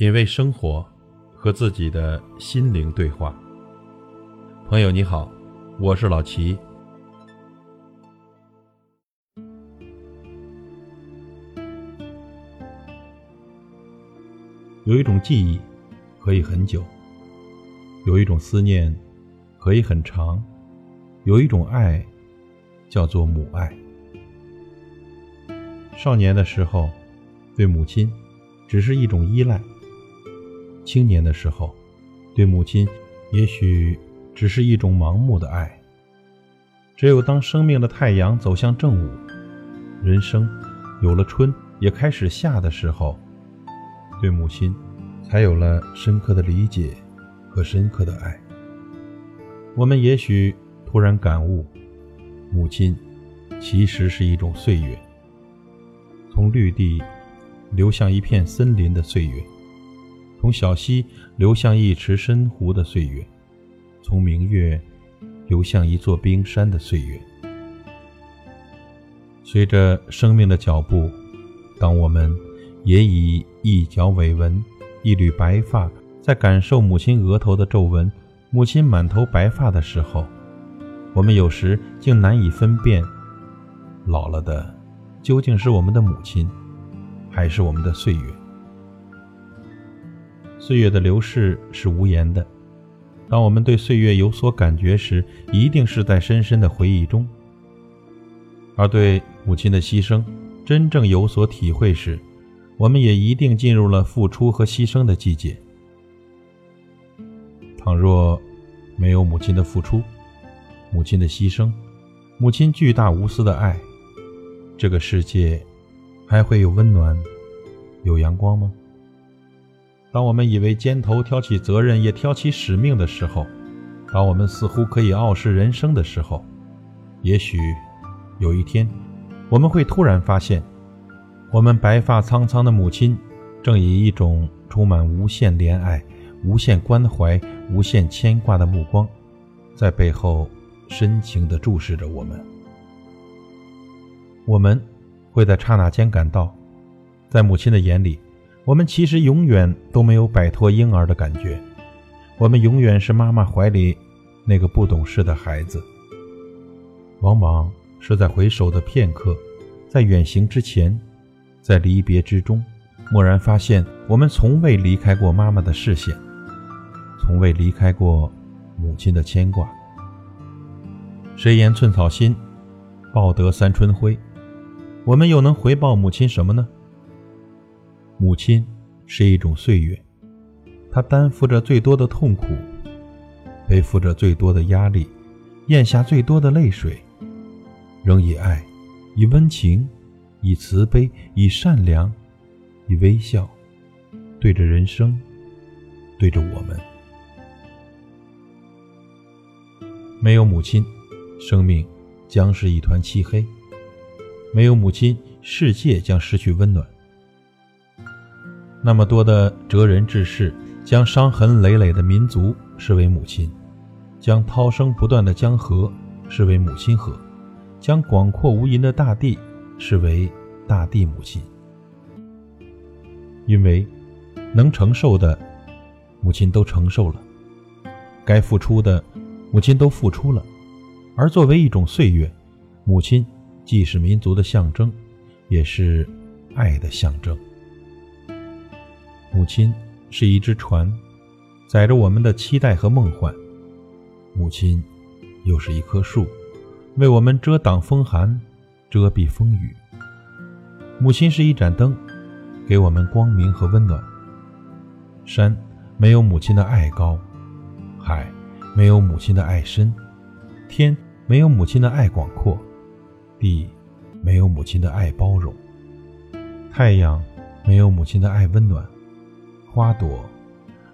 品味生活，和自己的心灵对话。朋友你好，我是老齐。有一种记忆可以很久，有一种思念可以很长，有一种爱叫做母爱。少年的时候，对母亲只是一种依赖；青年的时候，对母亲也许只是一种盲目的爱。只有当生命的太阳走向正午，人生有了春，也开始夏的时候，对母亲才有了深刻的理解和深刻的爱。我们也许突然感悟，母亲其实是一种岁月。从绿地流向一片森林的岁月，从小溪流向一池深湖的岁月，从明月流向一座冰山的岁月。随着生命的脚步，当我们也以一角尾纹、一缕白发，在感受母亲额头的皱纹、母亲满头白发的时候，我们有时竟难以分辨老了的。究竟是我们的母亲，还是我们的岁月？岁月的流逝是无言的。当我们对岁月有所感觉时，一定是在深深的回忆中；而对母亲的牺牲真正有所体会时，我们也一定进入了付出和牺牲的季节。倘若没有母亲的付出、母亲的牺牲、母亲巨大无私的爱，这个世界还会有温暖、有阳光吗？当我们以为肩头挑起责任也挑起使命的时候，当我们似乎可以傲视人生的时候，也许有一天，我们会突然发现，我们白发苍苍的母亲，正以一种充满无限怜爱、无限关怀、无限牵挂的目光，在背后深情地注视着我们。我们会在刹那间感到，在母亲的眼里，我们其实永远都没有摆脱婴儿的感觉，我们永远是妈妈怀里那个不懂事的孩子。往往是在回首的片刻，在远行之前，在离别之中，蓦然发现，我们从未离开过妈妈的视线，从未离开过母亲的牵挂。谁言寸草心，报得三春晖？我们又能回报母亲什么呢？母亲是一种岁月，她担负着最多的痛苦，背负着最多的压力，咽下最多的泪水，仍以爱、以温情、以慈悲、以善良、以微笑，对着人生，对着我们。没有母亲，生命将是一团漆黑。没有母亲，世界将失去温暖。那么多的哲人志士，将伤痕累累的民族视为母亲，将涛声不断的江河视为母亲河，将广阔无垠的大地视为大地母亲。因为能承受的，母亲都承受了；该付出的，母亲都付出了。而作为一种岁月，母亲。既是民族的象征，也是爱的象征。母亲是一只船，载着我们的期待和梦幻；母亲又是一棵树，为我们遮挡风寒，遮蔽风雨。母亲是一盏灯，给我们光明和温暖。山没有母亲的爱高，海没有母亲的爱深，天没有母亲的爱广阔。地没有母亲的爱包容，太阳没有母亲的爱温暖，花朵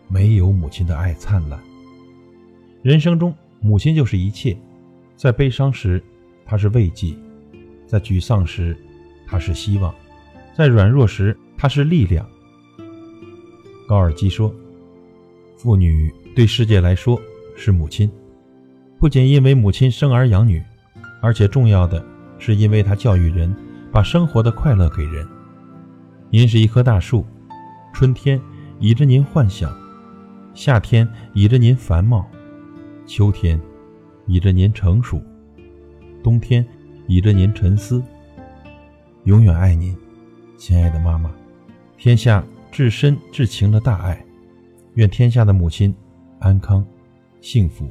没有母亲的爱灿烂。人生中，母亲就是一切。在悲伤时，她是慰藉；在沮丧时，她是希望；在软弱时，她是力量。高尔基说：“妇女对世界来说是母亲，不仅因为母亲生儿养女，而且重要的。”是因为她教育人，把生活的快乐给人。您是一棵大树，春天倚着您幻想；夏天倚着您繁茂；秋天倚着您成熟；冬天倚着您沉思。永远爱您，亲爱的妈妈，天下至深至情的大爱。愿天下的母亲安康、幸福。